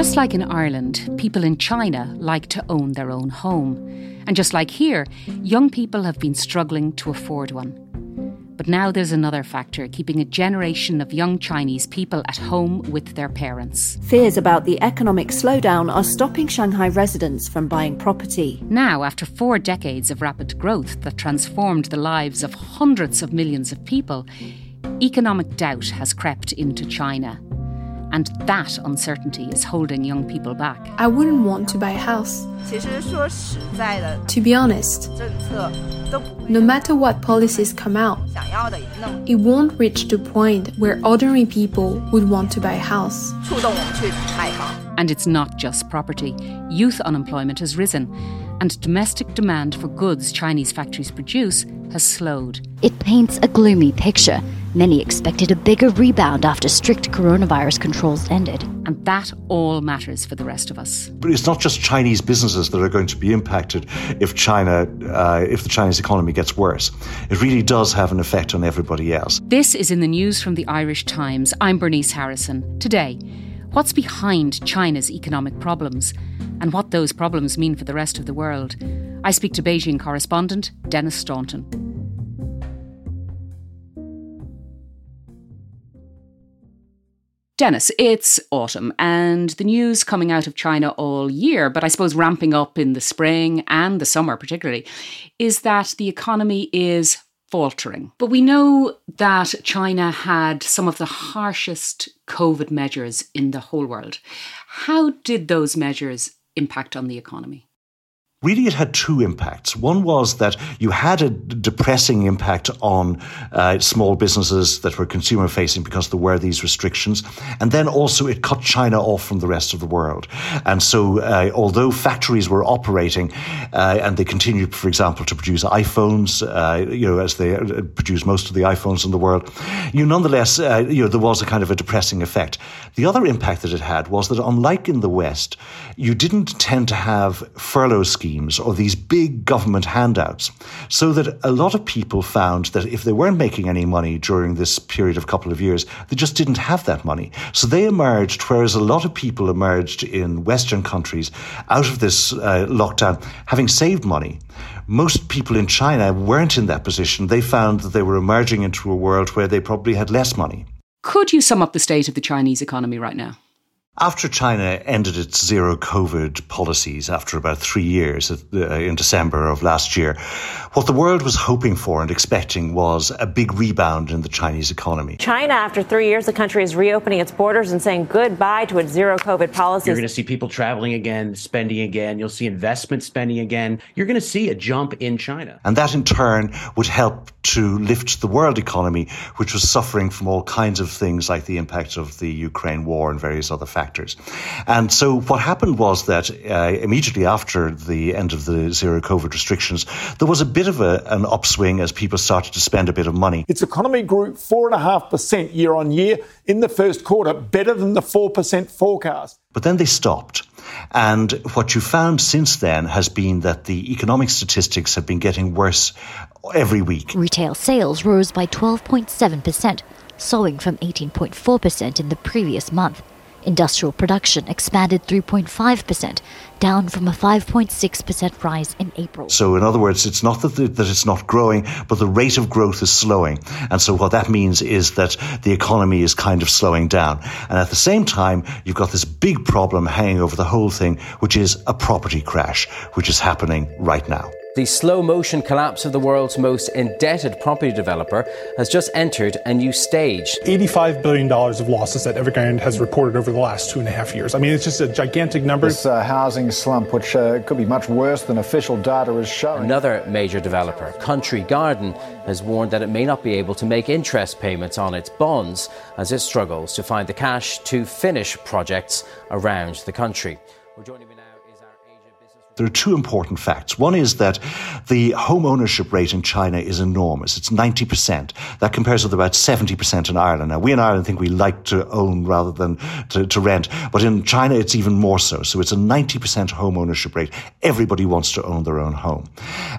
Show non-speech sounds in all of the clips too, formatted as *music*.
Just like in Ireland, people in China like to own their own home. And just like here, young people have been struggling to afford one. But now there's another factor keeping a generation of young Chinese people at home with their parents. Fears about the economic slowdown are stopping Shanghai residents from buying property. Now, after four decades of rapid growth that transformed the lives of hundreds of millions of people, economic doubt has crept into China. And that uncertainty is holding young people back. I wouldn't want to buy a house. To be honest, no matter what policies come out, it won't reach the point where ordinary people would want to buy a house. And it's not just property. Youth unemployment has risen, and domestic demand for goods Chinese factories produce has slowed. It paints a gloomy picture. Many expected a bigger rebound after strict coronavirus controls ended. And that all matters for the rest of us. But it's not just Chinese businesses that are going to be impacted if China, uh, if the Chinese economy gets worse. It really does have an effect on everybody else. This is in the news from the Irish Times. I'm Bernice Harrison. Today, what's behind China's economic problems and what those problems mean for the rest of the world? I speak to Beijing correspondent Denis Staunton. Denis, it's autumn and the news coming out of China all year, but I suppose ramping up in the spring and the summer particularly, is that the economy is faltering. But we know that China had some of the harshest COVID measures in the whole world. How did those measures impact on the economy? Really, it had two impacts. One was that you had a depressing impact on uh, small businesses that were consumer facing because there were these restrictions. And then also it cut China off from the rest of the world. And so, uh, although factories were operating uh, and they continued, for example, to produce iPhones, uh, you know, as they uh, produce most of the iPhones in the world, you nonetheless, uh, you know, there was a kind of a depressing effect. The other impact that it had was that unlike in the West, you didn't tend to have furlough schemes schemes or these big government handouts. So that a lot of people found that if they weren't making any money during this period of couple of years, they just didn't have that money. So they emerged, whereas a lot of people emerged in Western countries out of this uh, lockdown having saved money. Most people in China weren't in that position. They found that they were emerging into a world where they probably had less money. Could you sum up the state of the Chinese economy right now? After China ended its zero COVID policies after about three years uh, in December of last year, what the world was hoping for and expecting was a big rebound in the Chinese economy. China, after three years, the country is reopening its borders and saying goodbye to its zero COVID policies. You're going to see people traveling again, spending again. You'll see investment spending again. You're going to see a jump in China. And that in turn would help to lift the world economy, which was suffering from all kinds of things like the impact of the Ukraine war and various other factors factors. And so what happened was that uh, immediately after the end of the zero COVID restrictions, there was a bit of a, an upswing as people started to spend a bit of money. Its economy grew 4.5% year on year in the first quarter, better than the 4% forecast. But then they stopped. And what you found since then has been that the economic statistics have been getting worse every week. Retail sales rose by 12.7%, slowing from 18.4% in the previous month. Industrial production expanded 3.5%, down from a 5.6% rise in April. So, in other words, it's not that, the, that it's not growing, but the rate of growth is slowing. And so, what that means is that the economy is kind of slowing down. And at the same time, you've got this big problem hanging over the whole thing, which is a property crash, which is happening right now. The slow motion collapse of the world's most indebted property developer has just entered a new stage. $85 billion of losses that Evergrande has reported over the last two and a half years. I mean, it's just a gigantic number. This uh, housing slump, which uh, could be much worse than official data is showing. Another major developer, Country Garden, has warned that it may not be able to make interest payments on its bonds as it struggles to find the cash to finish projects around the country. There are two important facts. One is that the home ownership rate in China is enormous. It's 90%. That compares with about 70% in Ireland. Now, we in Ireland think we like to own rather than to, to rent, but in China, it's even more so. So it's a 90% home ownership rate. Everybody wants to own their own home.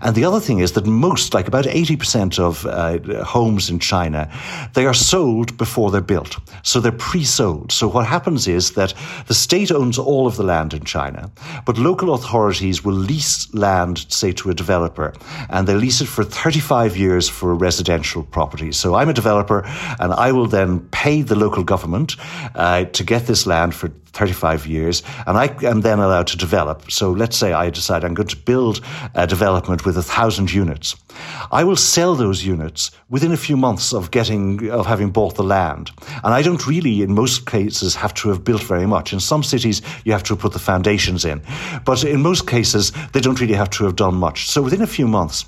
And the other thing is that most, like about 80% of uh, homes in China, they are sold before they're built. So they're pre-sold. So what happens is that the state owns all of the land in China, but local authorities will lease land, say, to a developer, and they lease it for 35 years for a residential property. So I'm a developer, and I will then pay the local government uh, to get this land for 35 years, and I am then allowed to develop. So let's say I decide I'm going to build a development with a thousand units. I will sell those units within a few months of getting, of having bought the land. And I don't really, in most cases, have to have built very much. In some cities, you have to put the foundations in. But in most cases, they don't really have to have done much. So within a few months,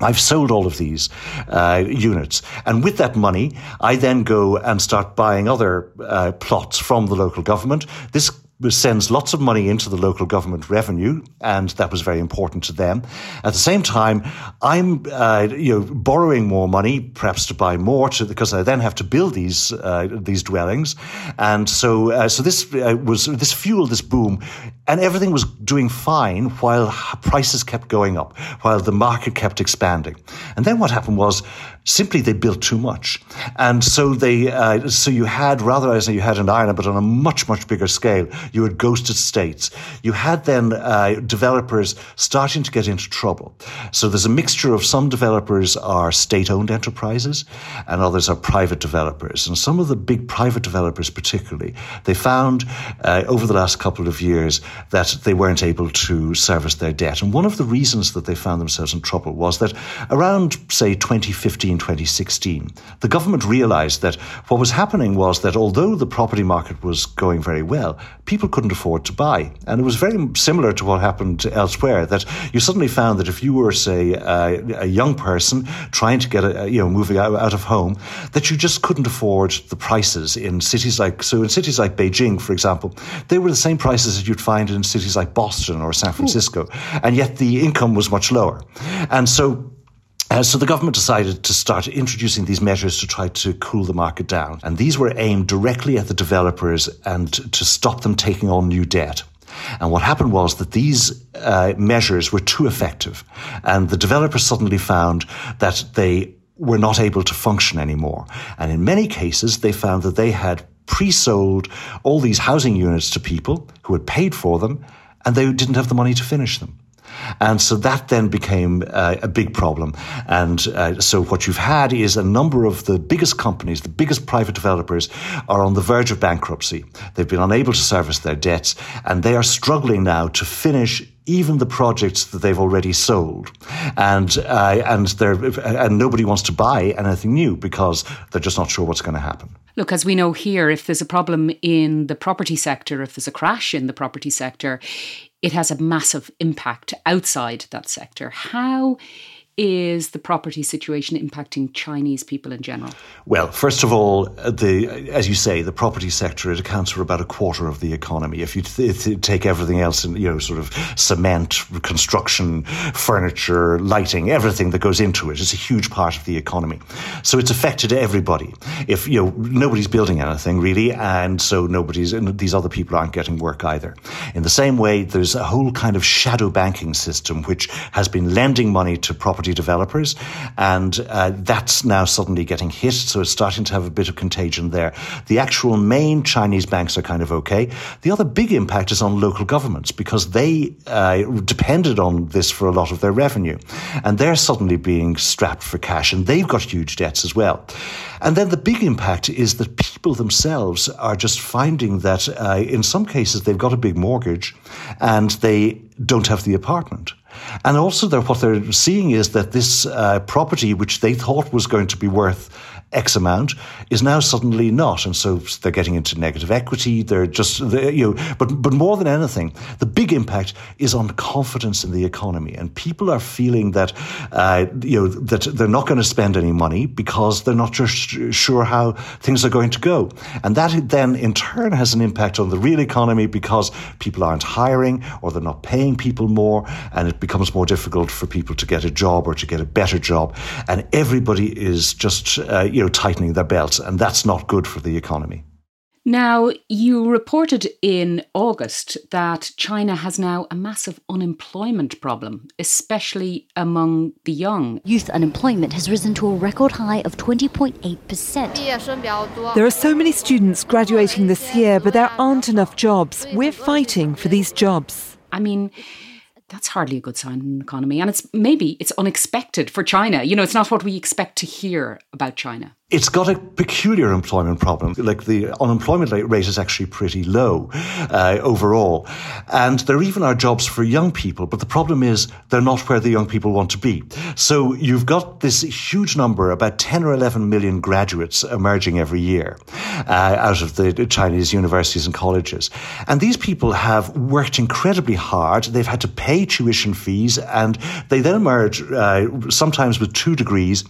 I've sold all of these uh, units. And with that money, I then go and start buying other uh, plots from the local government. This sends lots of money into the local government revenue, and that was very important to them. At the same time, I'm uh, you know borrowing more money, perhaps to buy more, to, because I then have to build these uh, these dwellings, and so uh, so this uh, was this fueled this boom, and everything was doing fine while prices kept going up, while the market kept expanding, and then what happened was simply they built too much, and so they uh, so you had rather as you had in Ireland, but on a much much bigger scale, you had ghost estates. You had then uh, developers starting to get into trouble. So there's a mixture of some developers are state-owned enterprises, and others are private developers. And some of the big private developers, particularly, they found uh, over the last couple of years that they weren't able to service their debt. And one of the reasons that they found themselves in trouble was that around say 2015 2016, the government realized that what was happening was that although the property market was going very well, people couldn't afford to buy. And it was very similar to what happened elsewhere, that you suddenly found that if you were, say, uh, a young person trying to get, a, you know, moving out, out of home, that you just couldn't afford the prices in cities like, so in cities like Beijing, for example, they were the same prices that you'd find in cities like Boston or San Francisco. Ooh. And yet the income was much lower. And so uh, so the government decided to start introducing these measures to try to cool the market down. And these were aimed directly at the developers and to stop them taking on new debt. And what happened was that these uh, measures were too effective. And the developers suddenly found that they were not able to function anymore. And in many cases, they found that they had pre-sold all these housing units to people who had paid for them and they didn't have the money to finish them. And so that then became uh, a big problem. And uh, so what you've had is a number of the biggest companies, the biggest private developers are on the verge of bankruptcy. They've been unable to service their debts and they are struggling now to finish even the projects that they've already sold, and uh, and they and nobody wants to buy anything new because they're just not sure what's going to happen. Look, as we know here, if there's a problem in the property sector, if there's a crash in the property sector, it has a massive impact outside that sector. How is the property situation impacting Chinese people in general? Well, first of all, the as you say, the property sector it accounts for about a quarter of the economy. If you th- take everything else, in you know, sort of cement, construction, furniture, lighting, everything that goes into it, it's a huge part of the economy. So it's affected everybody. If you know nobody's building anything really, and so nobody's and these other people aren't getting work either. In the same way, there's a whole kind of shadow banking system which has been lending money to property property developers. And uh, that's now suddenly getting hit. So it's starting to have a bit of contagion there. The actual main Chinese banks are kind of okay. The other big impact is on local governments because they uh, depended on this for a lot of their revenue. And they're suddenly being strapped for cash and they've got huge debts as well. And then the big impact is that people themselves are just finding that uh, in some cases they've got a big mortgage and they don't have the apartment. And also, they're, what they're seeing is that this uh, property, which they thought was going to be worth X amount is now suddenly not. And so they're getting into negative equity. They're just, they're, you know, but, but more than anything, the big impact is on confidence in the economy. And people are feeling that, uh, you know, that they're not going to spend any money because they're not just sure how things are going to go. And that then in turn has an impact on the real economy because people aren't hiring or they're not paying people more and it becomes more difficult for people to get a job or to get a better job. And everybody is just, uh, you know, know, tightening their belts, and that's not good for the economy. Now, you reported in August that China has now a massive unemployment problem, especially among the young. Youth unemployment has risen to a record high of 20.8%. There are so many students graduating this year, but there aren't enough jobs. We're fighting for these jobs. I mean, that's hardly a good sign in an economy. And it's maybe it's unexpected for China. You know, it's not what we expect to hear about China. It's got a peculiar employment problem. Like the unemployment rate is actually pretty low uh, overall. And there even are jobs for young people, but the problem is they're not where the young people want to be. So you've got this huge number, about 10 or 11 million graduates emerging every year uh, out of the Chinese universities and colleges. And these people have worked incredibly hard. They've had to pay tuition fees and they then emerge uh, sometimes with two degrees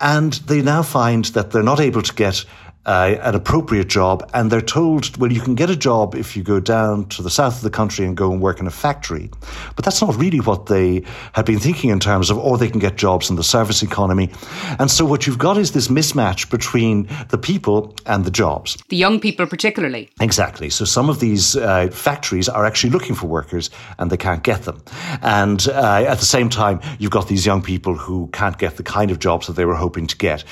and they now find that they're not able to get uh, an appropriate job, and they're told, well, you can get a job if you go down to the south of the country and go and work in a factory. But that's not really what they had been thinking in terms of, or they can get jobs in the service economy. And so what you've got is this mismatch between the people and the jobs. The young people, particularly. Exactly. So some of these uh, factories are actually looking for workers and they can't get them. And uh, at the same time, you've got these young people who can't get the kind of jobs that they were hoping to get.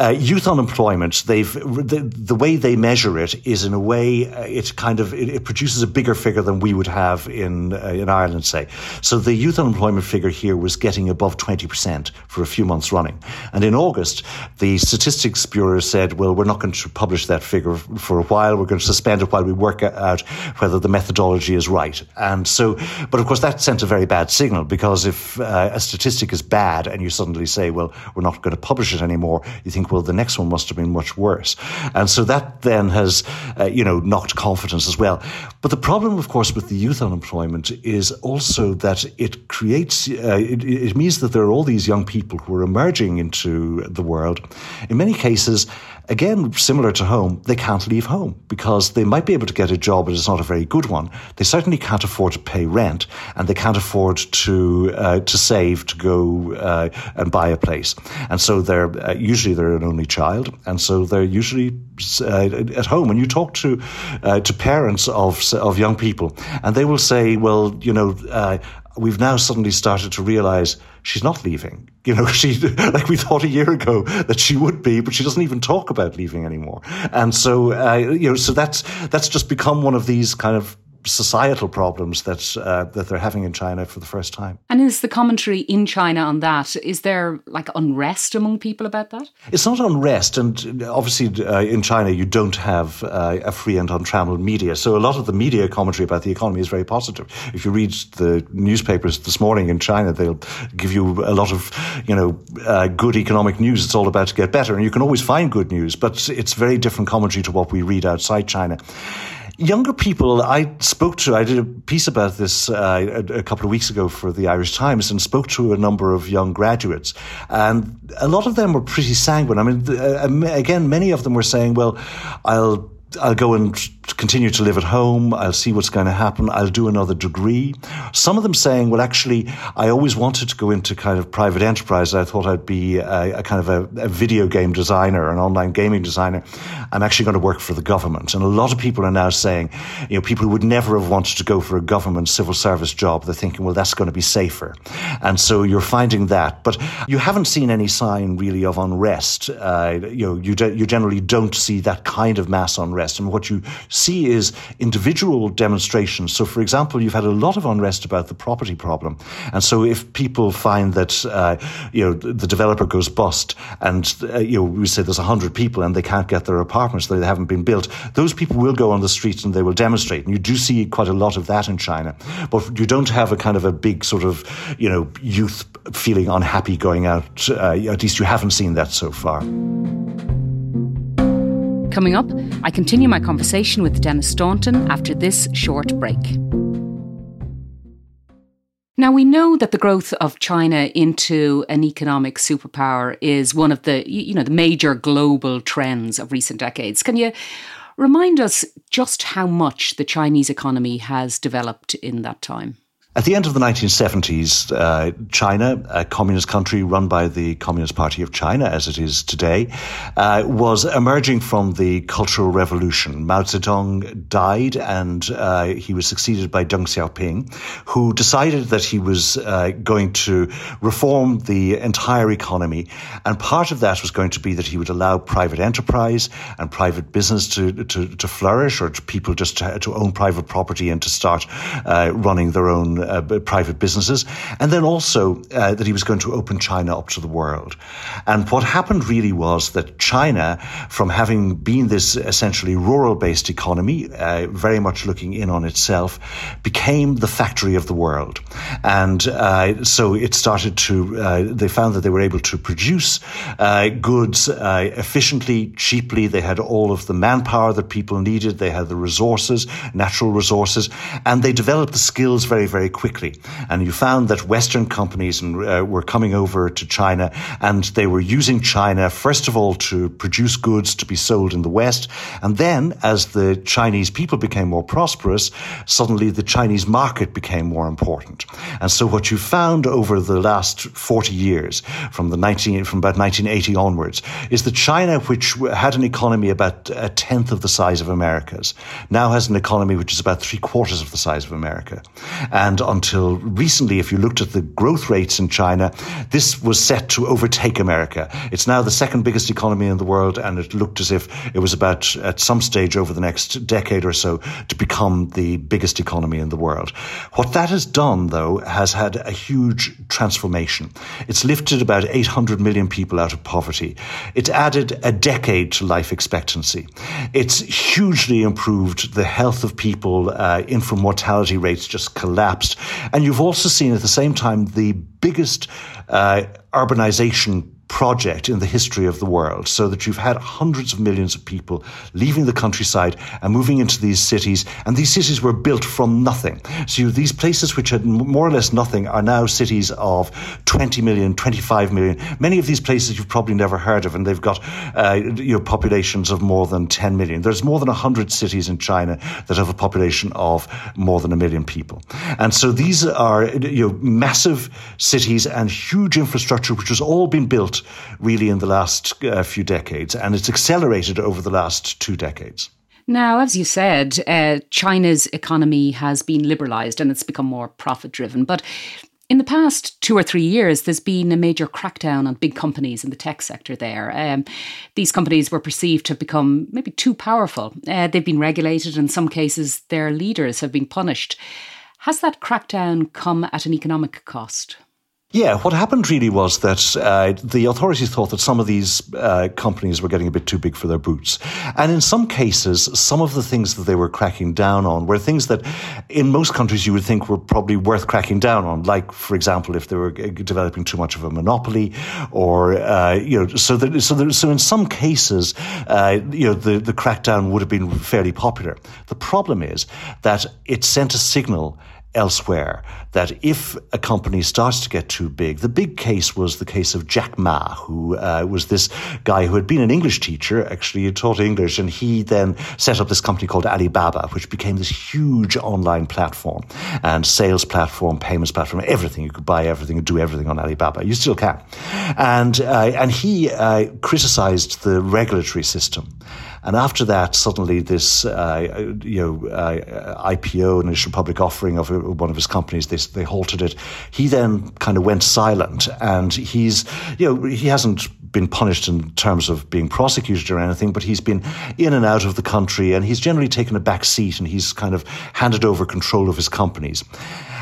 Uh, youth unemployment, they've the, the way they measure it is in a way uh, it kind of it, it, produces a bigger figure than we would have in uh, in Ireland, say. So the youth unemployment figure here was getting above twenty percent for a few months running, and in August, the Statistics Bureau said, "Well, we're not going to publish that figure for a while. We're going to suspend it while we work out whether the methodology is right." And so, but of course, that sent a very bad signal because if uh, a statistic is bad and you suddenly say, "Well, we're not going to publish it anymore," you think well, the next one must have been much worse. And so that then has, uh, you know, knocked confidence as well. But the problem, of course, with the youth unemployment is also that it creates, uh, it, it means that there are all these young people who are emerging into the world. In many cases, again, similar to home, they can't leave home because they might be able to get a job, but it's not a very good one. They certainly can't afford to pay rent, and they can't afford to uh, to save to go uh, and buy a place. And so they're uh, usually they're an only child, and so they're usually uh, at home. And you talk to uh, to parents of of young people, and they will say, "Well, you know." Uh, we've now suddenly started to realize she's not leaving. *laughs* You know, she, like we thought a year ago that she would be, but she doesn't even talk about leaving anymore. And so, uh, you know, so that's, that's just become one of these kind of societal problems that uh, that they're having in China for the first time. And is the commentary in China on that? Is there like unrest among people about that? It's not unrest, and obviously uh, in China you don't have uh, a free and untrammeled media, so a lot of the media commentary about the economy is very positive. If you read the newspapers this morning in China, they'll give you a lot of you know uh, good economic news. It's all about to get better, and you can always find good news, but it's very different commentary to what we read outside China younger people, I spoke to, I did a piece about this uh, a, a, couple of weeks ago for the Irish Times and spoke to a number of young graduates. And a lot of them were pretty sanguine. I mean, uh, again, many of them were saying, well, I'll I'll go and continue to live at home. I'll see what's going to happen. I'll do another degree. Some of them saying, well, actually, I always wanted to go into kind of private enterprise. I thought I'd be a, a kind of a, a, video game designer, an online gaming designer. I'm actually going to work for the government. And a lot of people are now saying, you know, people who would never have wanted to go for a government civil service job, they're thinking, well, that's going to be safer. And so you're finding that. But you haven't seen any sign really of unrest. Uh, you know, you, de- you generally don't see that kind of mass unrest. And what you see is individual demonstrations. So, for example, you've had a lot of unrest about the property problem. And so if people find that, uh, you know, the developer goes bust and, uh, you know, we say there's 100 people and they can't get their apartments, they haven't been built, those people will go on the streets and they will demonstrate. And you do see quite a lot of that in China. But you don't have a kind of a big sort of, you know, youth feeling unhappy going out. Uh, at least you haven't seen that so far. Coming up, I continue my conversation with Denis Staunton after this short break. Now we know that the growth of China into an economic superpower is one of the you know the major global trends of recent decades. Can you remind us just how much the Chinese economy has developed in that time? At the end of the 1970s, uh, China, a communist country run by the Communist Party of China, as it is today, uh, was emerging from the Cultural Revolution. Mao Zedong died, and uh, he was succeeded by Deng Xiaoping, who decided that he was uh, going to reform the entire economy. And part of that was going to be that he would allow private enterprise and private business to, to, to flourish, or to people just to, to, own private property and to start uh, running their own uh, private businesses, and then also uh, that he was going to open China up to the world. And what happened really was that China, from having been this essentially rural based economy, uh, very much looking in on itself, became the factory of the world. And uh, so it started to, uh, they found that they were able to produce uh, goods efficiently, cheaply. They had all of the manpower that people needed, they had the resources, natural resources, and they developed the skills very, very quickly. And you found that Western companies uh, were coming over to China and they were using China, first of all, to produce goods to be sold in the West. And then, as the Chinese people became more prosperous, suddenly the Chinese market became more important. And so what you found over the last 40 years, from the 19, from about 1980 onwards, is that China, which had an economy about a tenth of the size of America's, now has an economy which is about three quarters of the size of America. And until recently, if you looked at the growth rates in China, this was set to overtake America. It's now the second biggest economy in the world, and it looked as if it was about, at some stage over the next decade or so, to become the biggest economy in the world. What that has done, though, has had a huge transformation. It's lifted about 800 million people out of poverty. It's added a decade to life expectancy. It's hugely improved the health of people. Uh, infant mortality rates just collapsed. And you've also seen at the same time the biggest uh, urbanization project in the history of the world, so that you've had hundreds of millions of people leaving the countryside and moving into these cities, and these cities were built from nothing. So these places which had more or less nothing are now cities of 20 million, 25 million. Many of these places you've probably never heard of, and they've got uh, you know, populations of more than 10 million. There's more than 100 cities in China that have a population of more than a million people. And so these are you know, massive cities and huge infrastructure, which has all been built really in the last uh, few decades, and it's accelerated over the last two decades. Now, as you said, uh, China's economy has been liberalised and it's become more profit driven. But in the past two or three years, there's been a major crackdown on big companies in the tech sector there. Um, these companies were perceived to have become maybe too powerful. Uh, they've been regulated, in some cases, their leaders have been punished. Has that crackdown come at an economic cost? Yeah, what happened really was that uh, the authorities thought that some of these uh, companies were getting a bit too big for their boots. And in some cases, some of the things that they were cracking down on were things that in most countries you would think were probably worth cracking down on. Like, for example, if they were developing too much of a monopoly or, uh, you know, so that, so, that, so in some cases, uh, you know, the, the crackdown would have been fairly popular. The problem is that it sent a signal elsewhere that if a company starts to get too big, the big case was the case of Jack Ma, who uh, was this guy who had been an English teacher, actually he taught English, and he then set up this company called Alibaba, which became this huge online platform and sales platform, payments platform, everything. You could buy everything and do everything on Alibaba. You still can. And, uh, and he uh, criticized the regulatory system. And after that, suddenly this, uh, you know, uh, IPO, initial public offering of one of his companies, they, they halted it. He then kind of went silent and he's, you know, he hasn't been punished in terms of being prosecuted or anything, but he's been in and out of the country and he's generally taken a back seat and he's kind of handed over control of his companies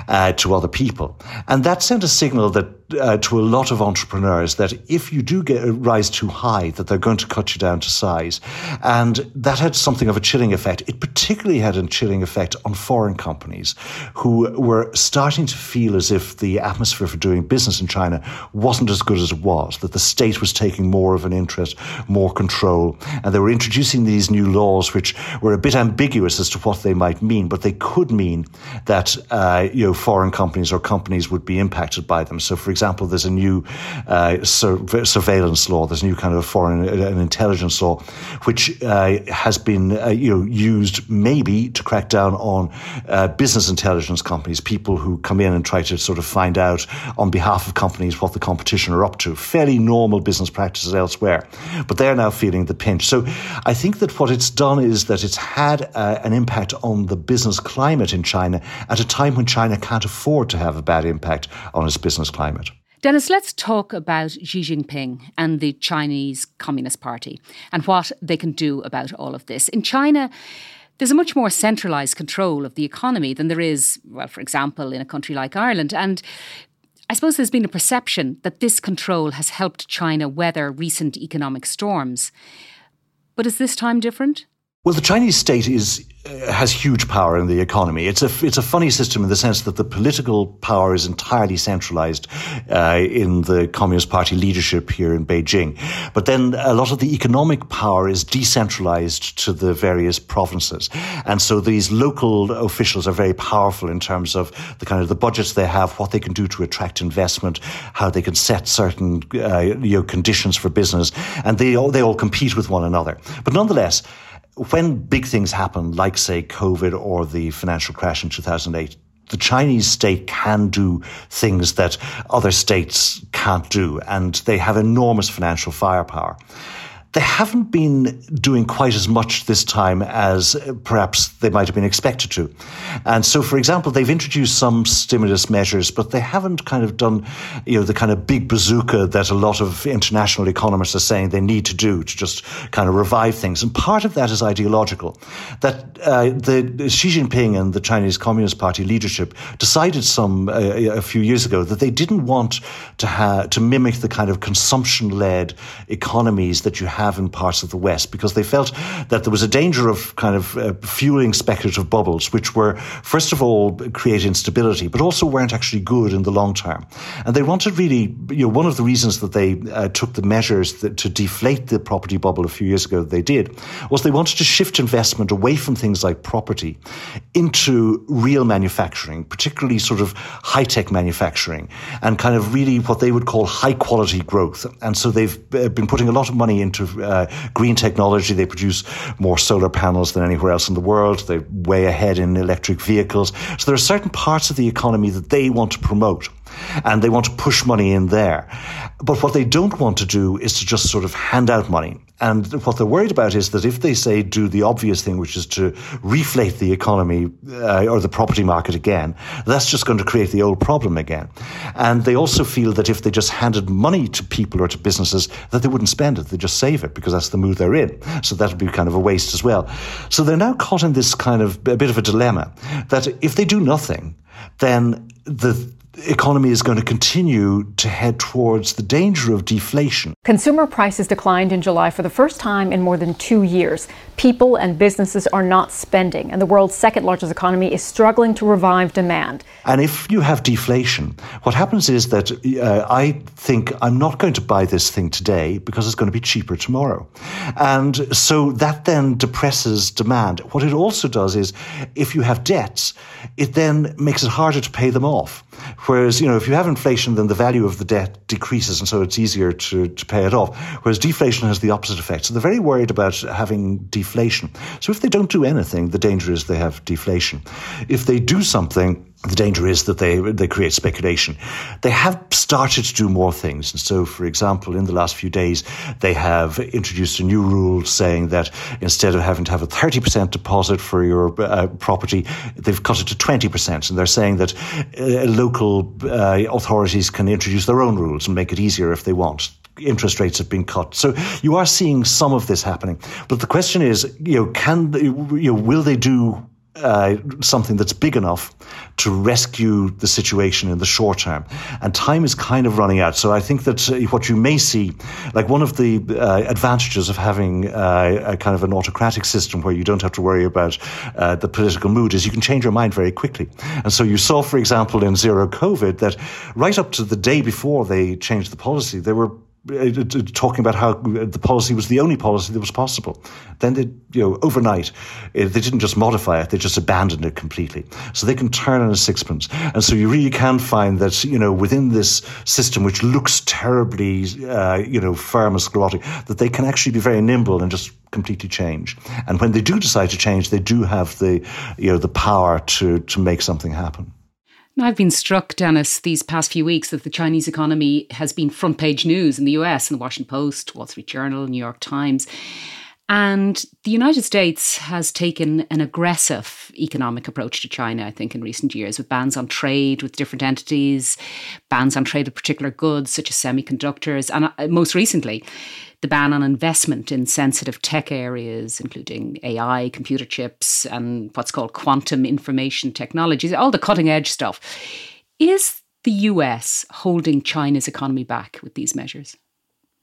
uh, to other people. And that sent a signal that uh, to a lot of entrepreneurs that if you do get rise too high, that they're going to cut you down to size, and that had something of a chilling effect. It particularly had a chilling effect on foreign companies who were starting to feel as if the atmosphere for doing business in China wasn't as good as it was. That the state was taking more of an interest, more control, and they were introducing these new laws which were a bit ambiguous as to what they might mean, but they could mean that uh, you know foreign companies or companies would be impacted by them. So, for example, there's a new uh, sur- surveillance law. There's a new kind of foreign uh, and intelligence law, which uh, has been uh, you know used maybe to crack down on uh, business intelligence companies, people who come in and try to sort of find out on behalf of companies what the competition are up to. Fairly normal business practices elsewhere, but they're now feeling the pinch. So, I think that what it's done is that it's had an impact on the business climate in China at a time when China can't afford to have a bad impact on its business climate. Denis, let's talk about Xi Jinping and the Chinese Communist Party and what they can do about all of this. In China, there's a much more centralised control of the economy than there is, well, for example, in a country like Ireland. And I suppose there's been a perception that this control has helped China weather recent economic storms. But is this time different? Well, the Chinese state is has huge power in the economy. It's a it's a funny system in the sense that the political power is entirely centralized uh, in the Communist Party leadership here in Beijing, but then a lot of the economic power is decentralized to the various provinces, and so these local officials are very powerful in terms of the kind of the budgets they have, what they can do to attract investment, how they can set certain uh, you know conditions for business, and they all they all compete with one another. But nonetheless when big things happen, like, say, COVID or the financial crash in 2008, the Chinese state can do things that other states can't do, and they have enormous financial firepower they haven't been doing quite as much this time as perhaps they might have been expected to. And so, for example, they've introduced some stimulus measures, but they haven't kind of done, you know, the kind of big bazooka that a lot of international economists are saying they need to do to just kind of revive things. And part of that is ideological. That uh, the Xi Jinping and the Chinese Communist Party leadership decided some uh, a few years ago that they didn't want to to mimic the kind of consumption-led economies that you have have in parts of the West because they felt that there was a danger of kind of uh, fueling speculative bubbles, which were, first of all, create instability, but also weren't actually good in the long term. And they wanted really, you know, one of the reasons that they uh, took the measures that, to deflate the property bubble a few years ago that they did was they wanted to shift investment away from things like property into real manufacturing, particularly sort of high tech manufacturing and kind of really what they would call high quality growth. And so they've uh, been putting a lot of money into uh, green technology. They produce more solar panels than anywhere else in the world. They're way ahead in electric vehicles. So there are certain parts of the economy that they want to promote and they want to push money in there. But what they don't want to do is to just sort of hand out money. And what they're worried about is that if they say do the obvious thing, which is to reflate the economy uh, or the property market again, that's just going to create the old problem again. And they also feel that if they just handed money to people or to businesses, that they wouldn't spend it, they'd just save it because that's the mood they're in. So that would be kind of a waste as well. So they're now caught in this kind of a bit of a dilemma that if they do nothing, then the economy is going to continue to head towards the danger of deflation. Consumer prices declined in July for the first time in more than two years. People and businesses are not spending, and the world's second largest economy is struggling to revive demand. And if you have deflation, what happens is that uh, I think I'm not going to buy this thing today because it's going to be cheaper tomorrow. And so that then depresses demand. What it also does is if you have debts, it then makes it harder to pay them off. Whereas, you know, if you have inflation, then the value of the debt decreases, and so it's easier to, to pay it off. Whereas deflation has the opposite effect. So they're very worried about having deflation. So if they don't do anything, the danger is they have deflation. If they do something, the danger is that they they create speculation. They have started to do more things, and so, for example, in the last few days, they have introduced a new rule saying that instead of having to have a thirty percent deposit for your uh, property, they've cut it to twenty percent, and they're saying that uh, local uh, authorities can introduce their own rules and make it easier if they want interest rates have been cut. So you are seeing some of this happening. But the question is, you know, can you know, will they do uh, something that's big enough to rescue the situation in the short term. And time is kind of running out. So I think that uh, what you may see, like one of the uh, advantages of having uh, a kind of an autocratic system where you don't have to worry about uh, the political mood is you can change your mind very quickly. And so you saw, for example, in zero COVID that right up to the day before they changed the policy, they were talking about how the policy was the only policy that was possible. Then they, you know, overnight, uh, they didn't just modify it; they just abandoned it completely. So they can turn on a sixpence, and so you really can find that you know within this system, which looks terribly, uh, you know, firm and sclerotic, that they can actually be very nimble and just completely change. And when they do decide to change, they do have the, you know, the power to to make something happen. I've been struck, Denis, these past few weeks that the Chinese economy has been front page news in the US, in the Washington Post, Wall Street Journal, New York Times. And the United States has taken an aggressive economic approach to China, I think, in recent years, with bans on trade with different entities, bans on trade with particular goods such as semiconductors, and uh, most recently, the ban on investment in sensitive tech areas, including AI, computer chips, and what's called quantum information technologies, all the cutting edge stuff. Is the US holding China's economy back with these measures?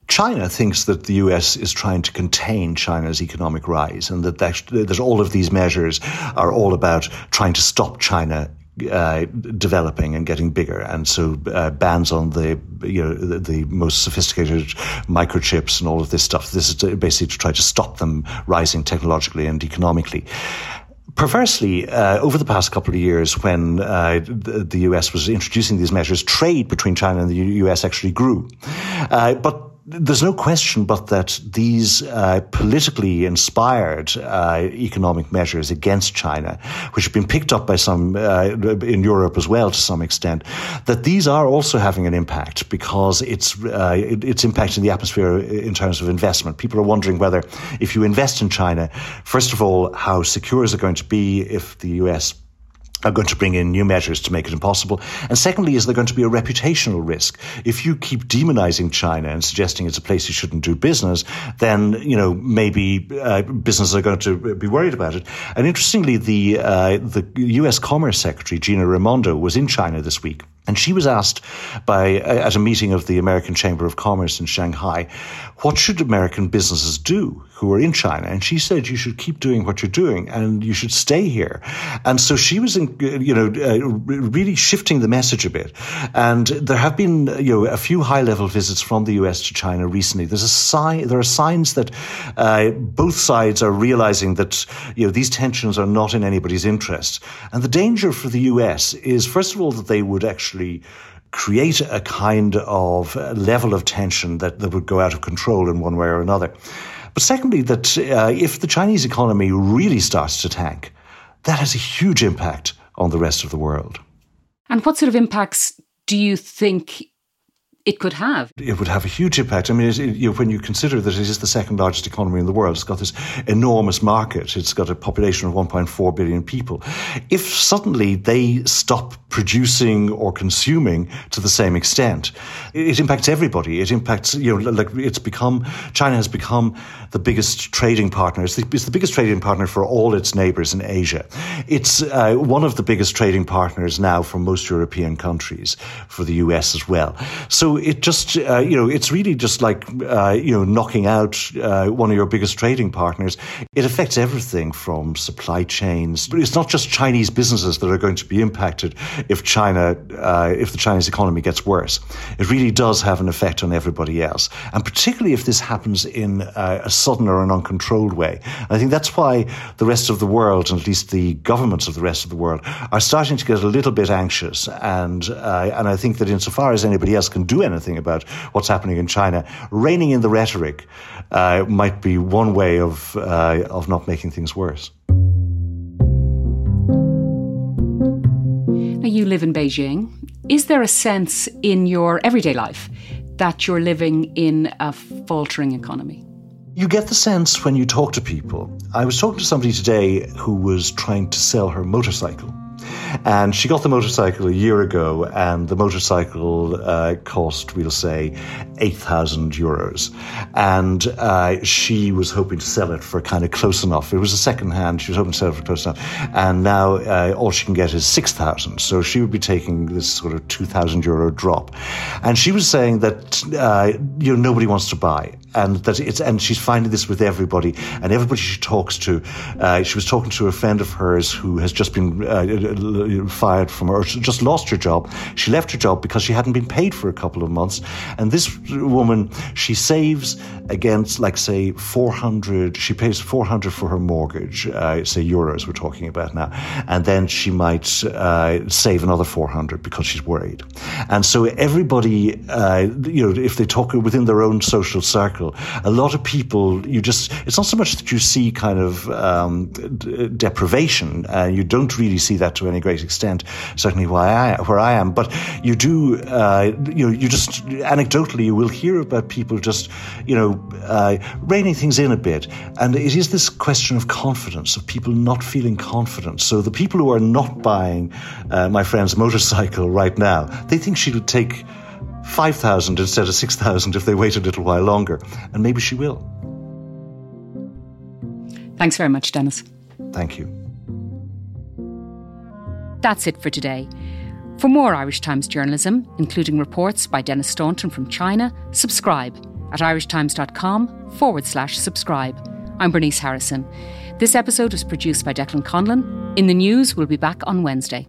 China thinks that the US is trying to contain China's economic rise and that, that, that all of these measures are all about trying to stop China uh, developing and getting bigger, and so uh, bans on the you know the, the, most sophisticated microchips and all of this stuff. This is to, basically to try to stop them rising technologically and economically. Perversely, uh, over the past couple of years, when uh, the, the, US was introducing these measures, trade between China and the US actually grew. Uh, but there's no question but that these uh, politically inspired uh, economic measures against China, which have been picked up by some uh, in Europe as well to some extent, that these are also having an impact because it's uh, it, it's impacting the atmosphere in terms of investment. People are wondering whether, if you invest in China, first of all, how secure is it going to be if the U.S are going to bring in new measures to make it impossible. And secondly, is there going to be a reputational risk? If you keep demonizing China and suggesting it's a place you shouldn't do business, then, you know, maybe uh, businesses are going to be worried about it. And interestingly, the, uh, the U.S. Commerce Secretary, Gina Raimondo, was in China this week. And she was asked by, at a meeting of the American Chamber of Commerce in Shanghai, what should American businesses do who are in China? And she said, you should keep doing what you're doing and you should stay here. And so she was, in, you know, uh, really shifting the message a bit. And there have been, you know, a few high level visits from the US to China recently. There's a sign, there are signs that uh, both sides are realizing that, you know, these tensions are not in anybody's interest. And the danger for the US is, first of all, that they would actually actually create a kind of level of tension that, that would go out of control in one way or another. But secondly, that uh, if the Chinese economy really starts to tank, that has a huge impact on the rest of the world. And what sort of impacts do you think it could have. It would have a huge impact. I mean, it, you know, when you consider that it is the second largest economy in the world, it's got this enormous market, it's got a population of 1.4 billion people. If suddenly they stop producing or consuming to the same extent, it, it impacts everybody. It impacts, you know, like it's become, China has become the biggest trading partner. It's the, it's the biggest trading partner for all its neighbors in Asia. It's uh, one of the biggest trading partners now for most European countries, for the US as well. So it just, uh, you know, it's really just like, uh, you know, knocking out uh, one of your biggest trading partners. It affects everything from supply chains. But it's not just Chinese businesses that are going to be impacted if China, uh, if the Chinese economy gets worse. It really does have an effect on everybody else. And particularly if this happens in uh, a sudden or an uncontrolled way. I think that's why the rest of the world, and at least the governments of the rest of the world, are starting to get a little bit anxious. And, uh, and I think that insofar as anybody else can do anything about what's happening in China, reining in the rhetoric uh, might be one way of, uh, of not making things worse. Now, you live in Beijing. Is there a sense in your everyday life that you're living in a faltering economy? You get the sense when you talk to people. I was talking to somebody today who was trying to sell her motorcycle. And she got the motorcycle a year ago, and the motorcycle uh, cost, we'll say, 8,000 euros. And uh, she was hoping to sell it for kind of close enough. It was a second hand. She was hoping to sell it for close enough. And now uh, all she can get is 6,000. So she would be taking this sort of 2,000 euro drop. And she was saying that, uh, you know, nobody wants to buy and that it's and she's finding this with everybody and everybody she talks to. Uh, she was talking to a friend of hers who has just been uh, fired from her, or just lost her job. She left her job because she hadn't been paid for a couple of months, and this woman she saves against like say 400. She pays 400 for her mortgage, uh, say euros we're talking about now, and then she might uh, save another 400 because she's worried, and so everybody, uh, you know, if they talk within their own social circle a lot of people, you just, it's not so much that you see kind of um, d- deprivation, uh, you don't really see that to any great extent, certainly where I, where I am, but you do, uh, you you just, anecdotally, you will hear about people just, you know, uh, reining things in a bit. And it is this question of confidence, of people not feeling confident. So the people who are not buying uh, my friend's motorcycle right now, they think she'll take 5,000 instead of 6,000 if they wait a little while longer. And maybe she will. Thanks very much, Denis. Thank you. That's it for today. For more Irish Times journalism, including reports by Denis Staunton from China, subscribe at irishtimes.com forward slash subscribe. I'm Bernice Harrison. This episode was produced by Declan Conlon. In the news, we'll be back on Wednesday.